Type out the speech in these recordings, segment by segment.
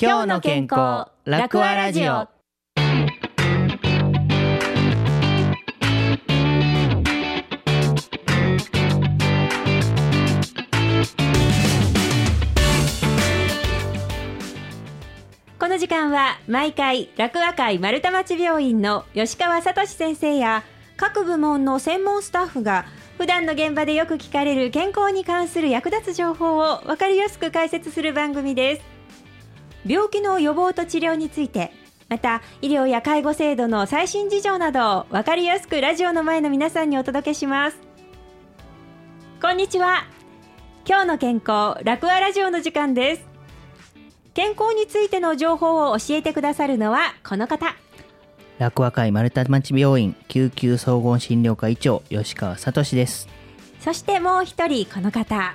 今日の健康楽和ラジオ。この時間は毎回楽和会丸太町病院の吉川聡先生や各部門の専門スタッフが普段の現場でよく聞かれる健康に関する役立つ情報を分かりやすく解説する番組です。病気の予防と治療についてまた医療や介護制度の最新事情などを分かりやすくラジオの前の皆さんにお届けします。こんにちは。今日の健康楽和ラジオの時間です。健康についての情報を教えてくださるのはこの方。楽和会丸太町病院救急総合診療科医長吉川聡です。そしてもう一人この方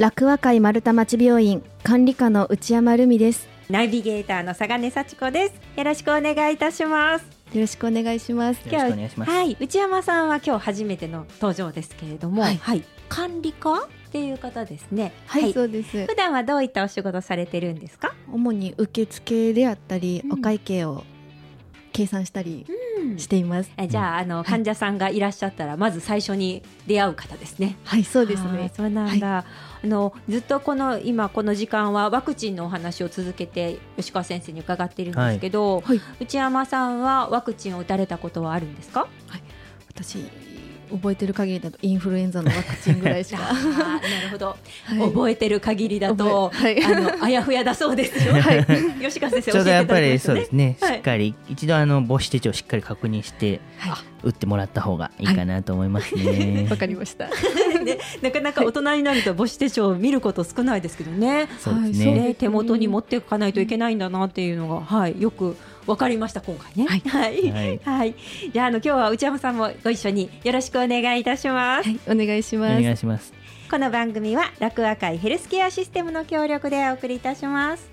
楽和会丸太町病院管理課の内山留美です。ナビゲーターの佐賀幸子です。よろしくお願いいたします。よろしくお願いします。よろしくお願いします。はい内山さんは今日初めての登場ですけれども、はい。はい、管理課っていう方ですね。はい、そうです。普段はどういったお仕事されてるんですか？主に受付であったり、うん。お会計を計算したりうんしています、えじゃああのい。患者さんがいらっしゃったらまず最初に出会う方ですね。はいそうですね。そうなんだ、あのずっとこの今この時間はワクチンのお話を続けて吉川先生に伺っているんですけど、はい。内山さんはワクチンを打たれたことはあるんですか？私覚えてる限りだとインフルエンザのワクチンぐらいしか。なるほど、はい。覚えてる限りだと、はい。あのあやふやだそうですよ。はい。吉川先生ちょうどやっぱりそうですね、はいしっかり一度あの母子手帳をしっかり確認しては打ってもらった方がいいかなと思いますね、い わかりました。ねなかなか大人になると母子手帳を見ること少ないですけどね。そうですね、手元に持っていかないといけないんだなっていうのが、はい、よくわかりました今回ね。はい。はい、はい。はい、じゃあ、あの、今日は内山さんもご一緒によろしくお願いいたします。はい。お願いしおます。願いします。この番組は楽和会ヘルスケアシステムの協力でお送りいたします。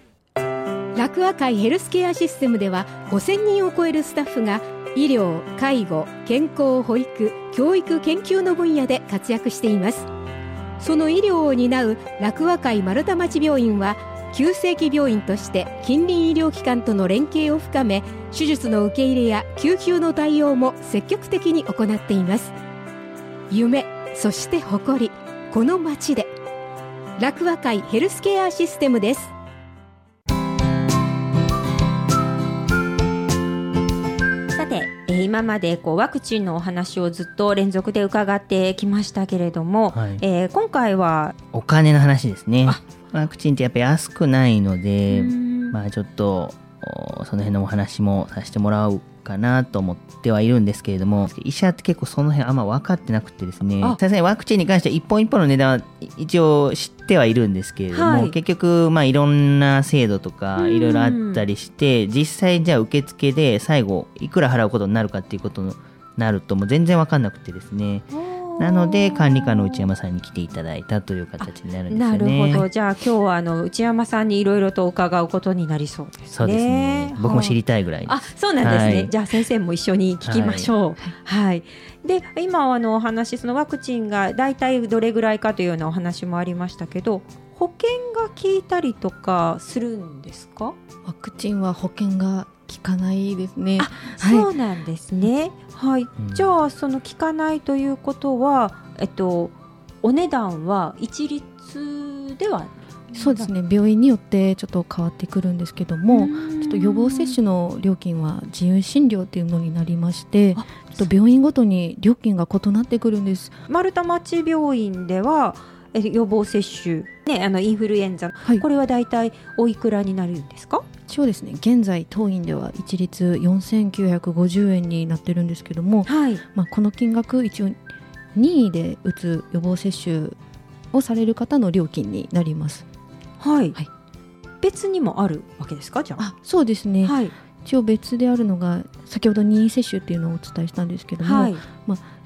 楽和会ヘルスケアシステムでは5000人を超えるスタッフが医療介護健康保育教育研究の分野で活躍しています。その医療を担う楽和会丸太町病院は急性期病院として近隣医療機関との連携を深め手術の受け入れや救急の対応も積極的に行っています。夢そして誇りこの街で。楽和会ヘルスケアシステムです。ー今までこうワクチンのお話をずっと連続で伺ってきましたけれども、はい。えー今回は、お金の話ですね。あ。ワクチンってやっぱり安くないのでうん。まあちょっとおその辺のお話もさせてもらおうかなと思ってはいるんですけれども医者って結構その辺あんま分かってなくてですねあ。さすがにワクチンに関しては一本一本の値段は一応知ってはいるんですけれども、はい。結局まあいろんな制度とかうん。いろいろあったりして実際じゃあ受付で最後いくら払うことになるかっていうことになるともう全然分かんなくてですねなので管理課の内山さんに来ていただいたという形になるんですよなね。るほど、じゃあ今日はあの内山さんにいろいろと伺うことになりそうですね。そうですね。僕も知りたいぐらいです。あ、そうなんですね。はいじゃあ先生も一緒に聞きましょう。はい。で、今あのお話そのワクチンがだいたいどれぐらいかというようなお話もありましたけど、保険が効いたりとかするんですか？ワクチンは保険が効かないですね。あ、はい。そうなんですね。はい。うん。じゃあその効かないということは、えっとお値段は一律では？そうですね。病院によってちょっと変わってくるんですけどもちょっと予防接種の料金は自由診療っていうのになりましてあちょっと病院ごとに料金が異なってくるんです。丸太町病院ではえ予防接種、ね、あのインフルエンザ、はい。これはだいたいおいくらになるんですか？一応ですね。現在当院では一律4950円になってるんですけども、はい。まあ、この金額一応任意で打つ予防接種をされる方の料金になります。はい、はい。別にもあるわけですか？じゃあ。あそうですね、はい一応別であるのが先ほど任意接種っていうのをお伝えしたんですけども、はい。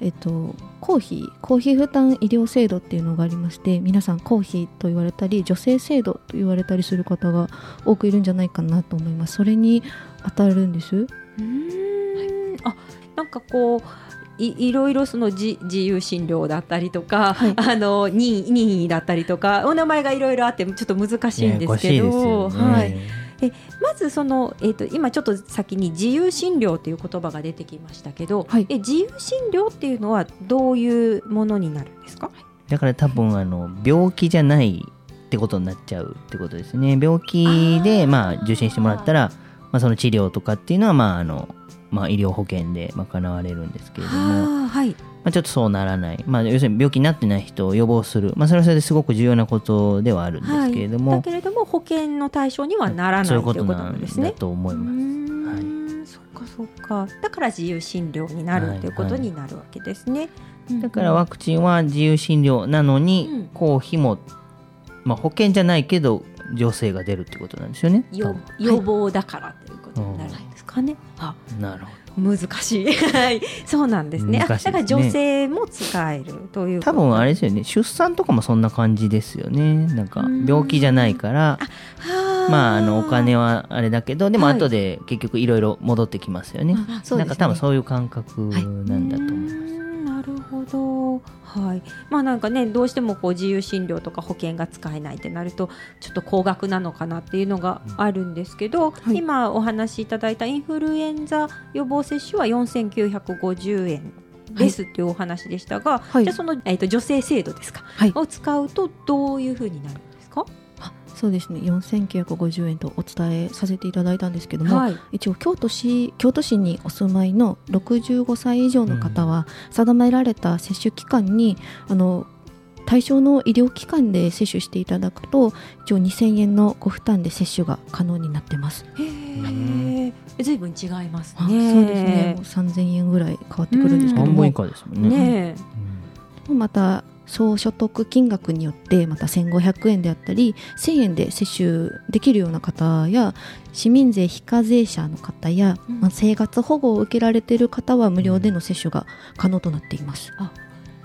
えっと、公費公費負担医療制度っていうのがありまして皆さん公費と言われたり助成制度と言われたりする方が多くいるんじゃないかなと思います。それに当たるんです。うーん。あなんかこういいろいろその自自由診療だったりとか、はい。あの任意任意だったりとかお名前がいろいろあってちょっと難しいんですけど、ややこしいですよね。はい、でまずその、えー、と今ちょっと先に自由診療という言葉が出てきましたけど、はい。え自由診療っていうのはどういうものになるんですか？だから多分あの病気じゃないってことになっちゃうってことですね。病気でまあ受診してもらったらまあ、その治療とかっていうのはまああの、まあ、医療保険で賄われるんですけれども、まあはいあ、ちょっとそうならない、まあ、要するに病気になってない人を予防する、まあ、それはそれですごく重要なことではあるんですけれども、はい、だけれども保険の対象にはならないということななんんですね。だと思いうます。ーん。そっかそっか。だから自由診療になるはいということになるわけですね。だからワクチンは自由診療なのに、うん。公費も、まあ、保険じゃないけど助成が出るってことなんですよね。よ予防だからということになるんですかね。あ。なるほ難しい。はい、そうなんですね。ねだから女性も使えるというど。多分あれですよね出産とかもそんな感じですよねなんかうん病気じゃないからまああのお金ははあれだけどでもはい後で結局いろいろ戻ってきますよね。あそうですねなんか多分そういう感覚なんだと思います。なるほど。はい。まあなんかねどうしてもこう自由診療とか保険が使えないってなるとちょっと高額なのかなっていうのがあるんですけど、はい今お話しいただいたインフルエンザ予防接種は4950円。ですっていうお話でしたが、はいじゃあその、えー、と女性制度ですか、はいを使うとどういうふうになるそうですね。4950円とお伝えさせていただいたんですけども、はい、一応京都市京都市にお住まいの65歳以上の方は定められた接種期間にあの対象の医療機関で接種していただくと一応2000円のご負担で接種が可能になってます。へえ、ずいぶん違いますあね。そうですね。もう3000円ぐらい変わってくるんですけども。半分以下ですもんね。ねまた総所得金額によってまた1500円であったり1000円で接種できるような方や市民税非課税者の方や、うんまあ、生活保護を受けられている方は無料での接種が可能となっています。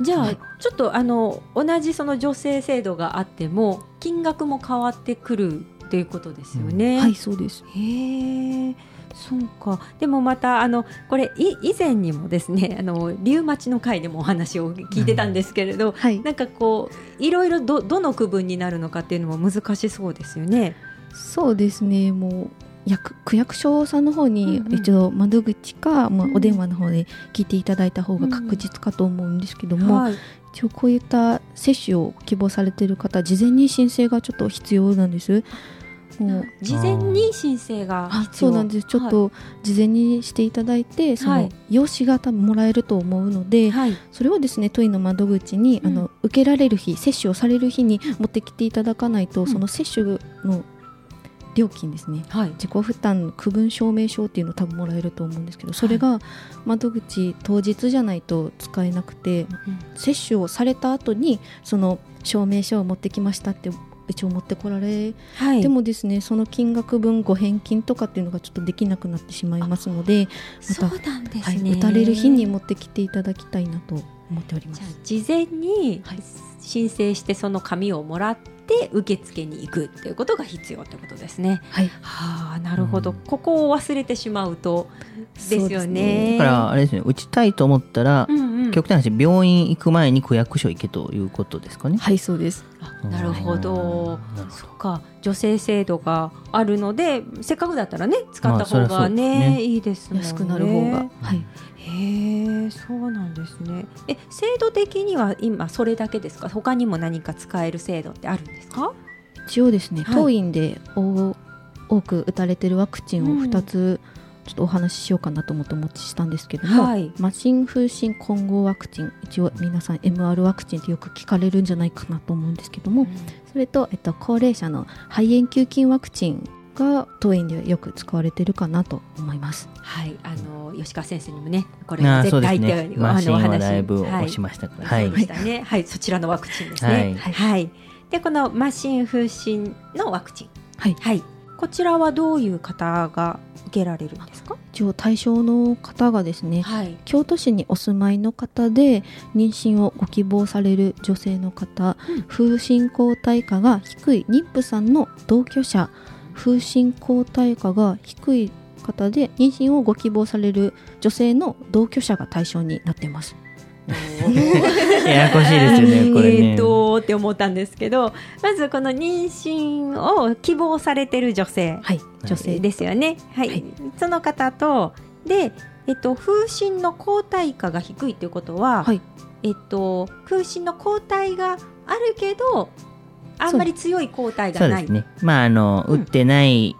じゃあ、はいちょっとあの同じその助成制度があっても金額も変わってくるっていうことですよね。はいそうですへえ。そうか。でもまたあのこれい以前にもですね あのリウマチの会でもお話を聞いてたんですけれど、はい。なんかこういろいろどどの区分になるのかっていうのも難しそうですよね。そうですね。もう役区役所さんの方にうんうん。一度窓口か、まあう、ん。お電話の方で聞いていただいた方が確実かと思うんですけども、はい、一応こういった接種を希望されている方事前に申請がちょっと必要なんです。もう事前に申請がそうなんです。ちょっと事前にしていただいて、そはい。の用紙が多分もらえると思うので、はい、それをですね都医の窓口に、うん。あの受けられる日接種をされる日に持ってきていただかないと、ん。その接種の料金ですね。はい、自己負担の区分証明書っていうのを多分もらえると思うんですけどそれが窓口当日じゃないと使えなくて接種をされた後にその証明書を持ってきましたって一応持ってこられはい、でもですねその金額分ご返金とかっていうのがちょっとできなくなってしまいますので、またそうなんですはい、ね。打たれる日に持ってきていただきたいなと思っております。じゃあ事前にはい申請してその紙をもらって受付に行くということが必要ということですね。はい、はあなるほど、うんここを忘れてしまうとですよね。ねだからあれですね打ちたいと思ったら、うんうん、極端な話病院行く前に区役所行けということですかね。はい、そうです。あなるほど。なるほそっか女性制度があるのでせっかくだったらね使った方がそうですね,、ねいいですもんね。安くなる方が、はい、へえそうなんですね。え制度的には今それだけですか？他にも何か使える制度ってあるんですか？一応ですね、はい当院でお多く打たれてるワクチンをうん2つ、ちょっとお話ししようかなと思ってお持ちしたんですけども、はいマシン風疹混合ワクチン一応皆さん MR ワクチンってよく聞かれるんじゃないかなと思うんですけども、それと、えっと、高齢者の肺炎球菌ワクチンが当院でよく使われてるかなと思います。はい、あの吉川先生にもね、これ絶対って、ね。マシンはだいぶはい押しましたから。は、はいい。そうでしたね。はい、そちらのワクチンですね。はいはい。で、このマシン風疹のワクチン。はいはい。こちらはどういう方が受けられるんですか？一応対象の方がですねはい。京都市にお住まいの方で妊娠をご希望される女性の方、うん風疹抗体価が低い妊婦さんの同居者風疹抗体価が低い方で妊娠をご希望される女性の同居者が対象になってます。ややこしいですよね、これねえー。とって思ったんですけど、まずこの妊娠を希望されてる女性はい、女性ですよね。はい、はいその方とで、えっと、風疹の抗体価が低いということは、はいえっと、風疹の抗体があるけどあんまり強い抗体がない。そうですね。まあ、あの、うん打ってない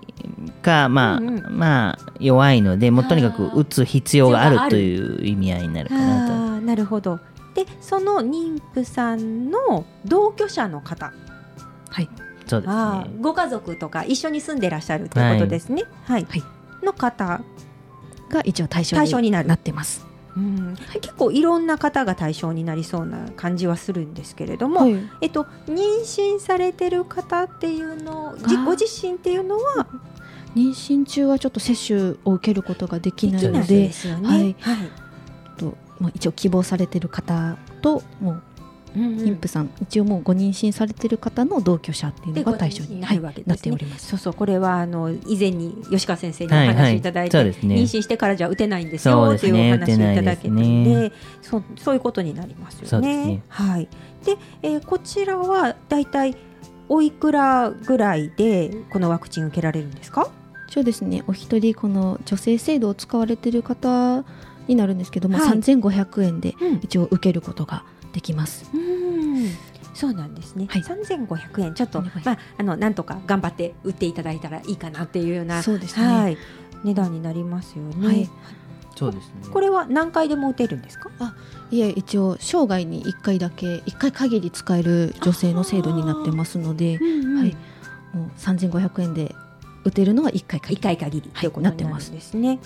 か、まあ、うんうんまあ、弱いので、もうとにかく打つ必要があるという意味合いになるかなと。なるほど。でその妊婦さんの同居者の方、はい。そうですあね。ーご家族とか一緒に住んでらっしゃるということですね。はい、はい。の方、が一応対象対象になる。なってます。うん。結構いろんな方が対象になりそうな感じはするんですけれども、はい。えっと、妊娠されてる方っていうのご自身っていうのは？妊娠中はちょっと接種を受けることができないのでですよね。はい。はい。とまあ、一応希望されてる方ともううんうん。妊婦さん、一応もうご妊娠されてる方の同居者っていうのが対象になるわけです。ねなっております。そうそうこれはあの以前に吉川先生におはいはい話しいただいて、そうですね。妊娠してからじゃ打てないんですそうよというお話をいただけたの打てないでそうそういうことになりますよね。はい、で、えーこちらはだいたいおいくらぐらいでこのワクチン受けられるんですか？一応ですね。お一人この女性制度を使われてる方になるんですけども、はい。3500円でうん。一応受けることができます。うん。そうなんですね、はい。3500円。ちょっと、3500まあ、あのなんとか頑張って売っていただいたらいいかなっていうようなそうですね。はい、値段になりますよね、はい。そうですね。これは何回でも打てるんですか？いえ一応生涯に1回だけ1回限り使える女性の制度になってますので、はい、もう3500円で打てるのは1回限1り。回限りということになるんですね。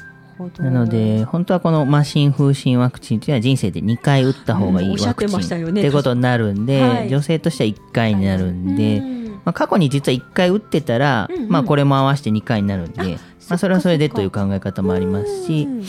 なので、本当はこの麻疹風疹ワクチンというのは人生で2回打った方がいいワクチンましたよね。っていうことになるんで、はい。女性としては1回になるんで、うん。まあ、過去に実は1回打ってたら、うんうん。まあこれも合わせて2回になるんで、まあ、それはそれでというか考え方もありますし、うん。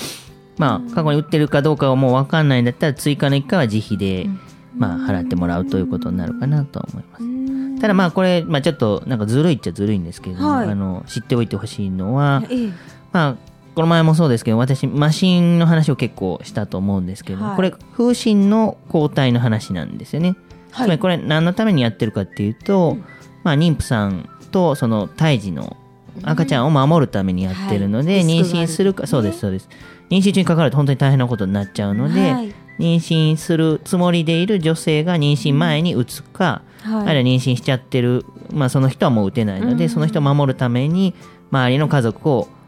まあ過去に打ってるかどうかはもう分かんないんだったら追加の1回は自費で、うん。まあ払ってもらうということになるかなとは思います。うん。ただまあこれ、まあ、ちょっとなんかずるいっちゃずるいんですけれども、はい。あの知っておいてほしいのは、ええ。まあ、この前もそうですけど私マシンの話を結構したと思うんですけど、はい。これ風疹の抗体の話なんですよね、つまりこれ何のためにやってるかっていうと、うん。まあ、妊婦さんとその胎児の赤ちゃんを守るためにやってるので、はい。妊娠するか、そうですそうです。妊娠中にかかると本当に大変なことになっちゃうので、はい。妊娠するつもりでいる女性が妊娠前に打つか、はい。あるいは妊娠しちゃってる、まあ、その人はもう打てないので、うん。その人を守るために周りの家族を、まあ、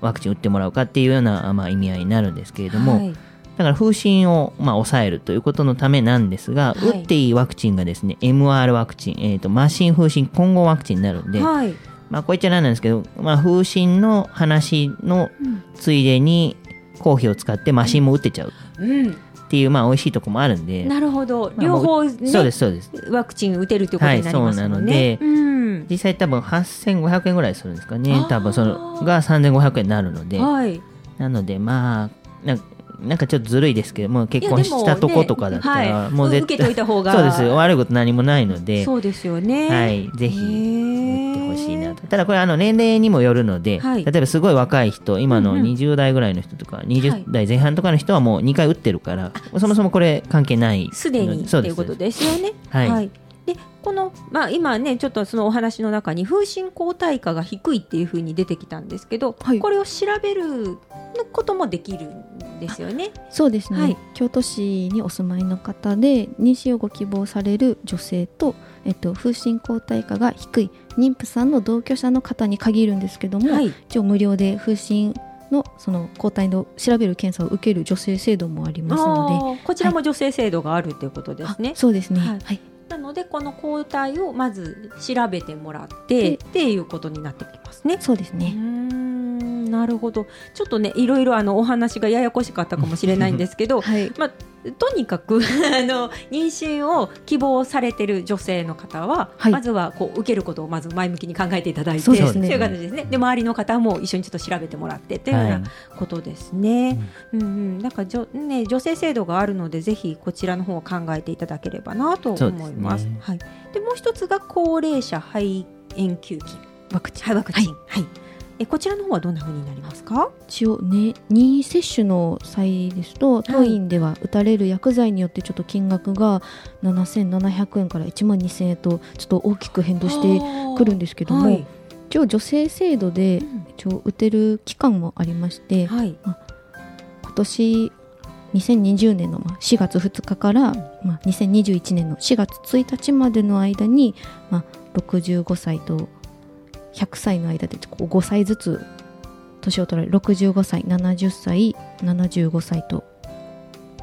ワクチン打ってもらうかっていうような、まあ、意味合いになるんですけれども、はい。だから風疹を、まあ、抑えるということのためなんですが、はい。打っていいワクチンがですね MR ワクチン、えー、と麻疹風疹混合ワクチンになるんで、はい。まあ、こういっちゃなんですけど、まあ、風疹の話のうんついでに公費を使って麻疹も打てちゃううん。っていう、まあ、美味しいとこもあるんで、なるほど。まあ両方ねそうですそうです。ワクチン打てるということになりますもんね。はいそうなのうん実際多分8500円ぐらいするんですかね。多分そのが3500円になるので。はい。なのでまあななんかちょっとずるいですけども結婚したとことかだったら、はい。もう絶受けといた方が。そうです。よ悪いこと何もないのでそうですよね。はい。ぜひへ打ーってほしいなと。ただこれあの年齢にもよるので、はい。例えばすごい若い人今のうんうん。20代ぐらいの人とかはい。20代前半とかの人はもう2回打ってるから、そもそもこれ関係ないすでにそうですということですよね。はい。でこの、まあ、今ねちょっとそのお話の中に風疹抗体価が低いっていうふうに出てきたんですけど、はいこれを調べることもできるんですよね。そうですね、はい京都市にお住まいの方で妊娠をご希望される女性と、えっと、風疹抗体価が低い妊婦さんの同居者の方に限るんですけども、はい、一応無料で風疹のその抗体の調べる検査を受ける女性制度もありますのでこちらも女性制度があるということですね。あそうですねはいはい、なのでこの抗体をまず調べてもらってっていうことになってきますね。そうですね、んなるほど。ちょっとねいろいろあのお話がややこしかったかもしれないんですけど、はい。まあ、とにかく あの妊娠を希望されてる女性の方は、はい。まずはこう受けることをまず前向きに考えていただいてそうですね。ですね。で周りの方も一緒にちょっと調べてもらってというようはない。ことですね。うん。うん、なんかじょ、ね、女性制度があるのでぜひこちらの方を考えていただければなと思います。ですね。はい、でもう一つが高齢者肺炎球菌。ワクチン。はいワクチン、はいえこちらの方はどんな風になりますか？一応ね任意接種の際ですと当院では打たれる薬剤によってちょっと金額が7700円から1万2000円とちょっと大きく変動してくるんですけども、はい。一応女性制度で一応打てる期間もありまして、はい。今年2020年のまあ4月2日から、まあ、2021年の4月1日までの間に、まあ、65歳と100歳の間でこう5歳ずつ年を取られる65歳70歳75歳と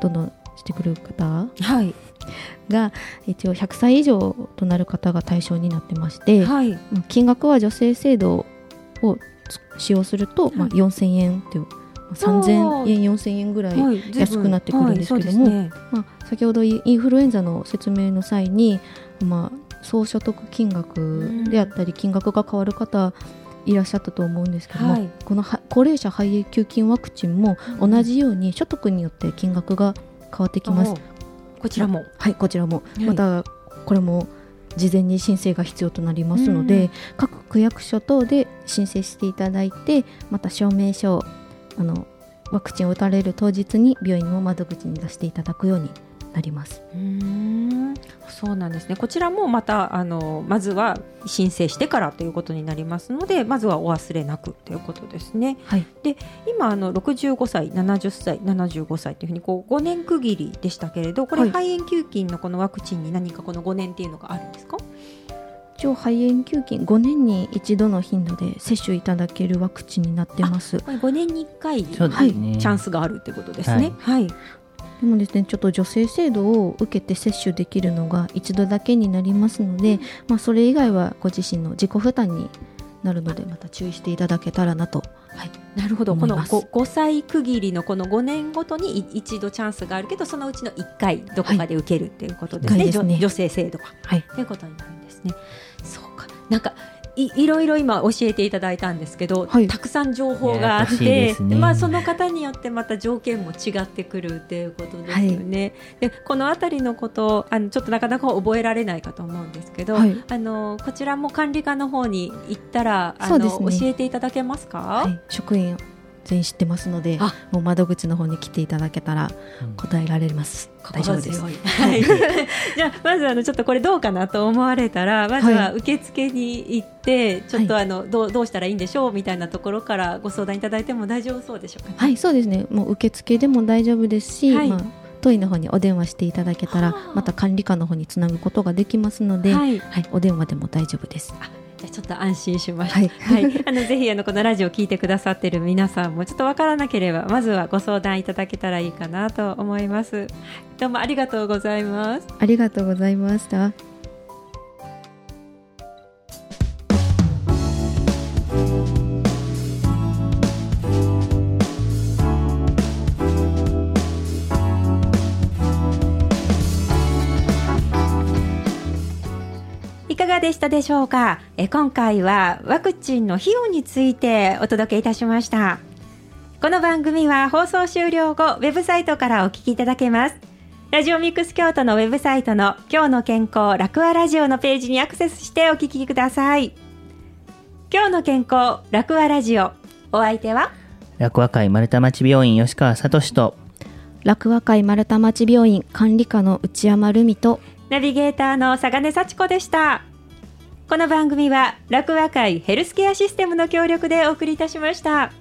どんどんしてくる方はい。が一応100歳以上となる方が対象になってまして、はい。まあ金額は女性制度をつ使用すると、まあ、はい4000円という、まあ3000円4000円ぐらい、安くなってくるんですけどもはい。ね。まあ、先ほどインフルエンザの説明の際に、まあ、総所得金額であったり金額が変わる方いらっしゃったと思うんですけども、はい。このは高齢者肺炎球菌ワクチンも同じように所得によって金額が変わってきます。お。こちらも。はいこちらも、い。またこれも事前に申請が必要となりますので、うん各区役所等で申請していただいてまた証明書をあのワクチンを打たれる当日に病院の窓口に出していただくようになります。うーん。そうなんですね。こちらもまたあのまずは申請してからということになりますのでまずはお忘れなくということですね。はい、今あの65歳70歳75歳というふうにこう5年区切りでしたけれどこれ、はい。肺炎球菌のこのワクチンに何かこの5年っていうのがあるんですか？一応肺炎球菌5年に一度の頻度で接種いただけるワクチンになってます。これ5年に1回そうですね。チャンスがあるってことですね。はい、でもですねちょっと女性制度を受けて接種できるのが一度だけになりますので、まあ、それ以外はご自身の自己負担になるのでまた注意していただけたらなと、はい、なるほど。この思います。5, 5歳区切りのこの5年ごとにい一度チャンスがあるけどそのうちの1回どこかで受けるっていうことですね,、はいね。女女性制度が。はい、ということになるんですね。そうか。なんかいいろいろ今教えていただいたんですけど、はい。たくさん情報があってね。まあ、その方によってまた条件も違ってくるっていうことですよね。でこの辺りのことあのちょっとなかなか覚えられないかと思うんですけど、はい。あのこちらも管理課の方に行ったらあの、ね。教えていただけますか、はい、職員全員知ってますのであ。もう窓口の方に来ていただけたらうん。答えられます、大丈夫です。はい、じゃあまずあのちょっとこれどうかなと思われたらまずは受付に行って、ちょっとあのどうどうしたらいいんでしょうみたいなところからご相談いただいても大丈夫そうでしょうか、ね、はいそうですね。もう受付でも大丈夫ですし、はい。まあ当院の方にお電話していただけたらはあ。また管理課の方につなぐことができますので、はい。はいお電話でも大丈夫です。ちょっと安心しました。はいはい、あのぜひあのこのラジオ聞いてくださってる皆さんもちょっとわからなければまずはご相談いただけたらいいかなと思います。はいどうもありがとうございます。ありがとうございました。でしたでしょうか？え今回はワクチンの費用についてお届けいたしました。この番組は放送終了後ウェブサイトからお聞きいただけます。ラジオミックス京都のウェブサイトの今日の健康楽和ラジオのページにアクセスしてお聞きください。今日の健康楽和ラジオ。お相手は？楽和会丸太町病院吉川聡と。楽和会丸太町病院管理課の内山ルミと。ナビゲーターの佐金幸子でしたこの番組は楽和会ヘルスケアシステムの協力でお送りいたしました。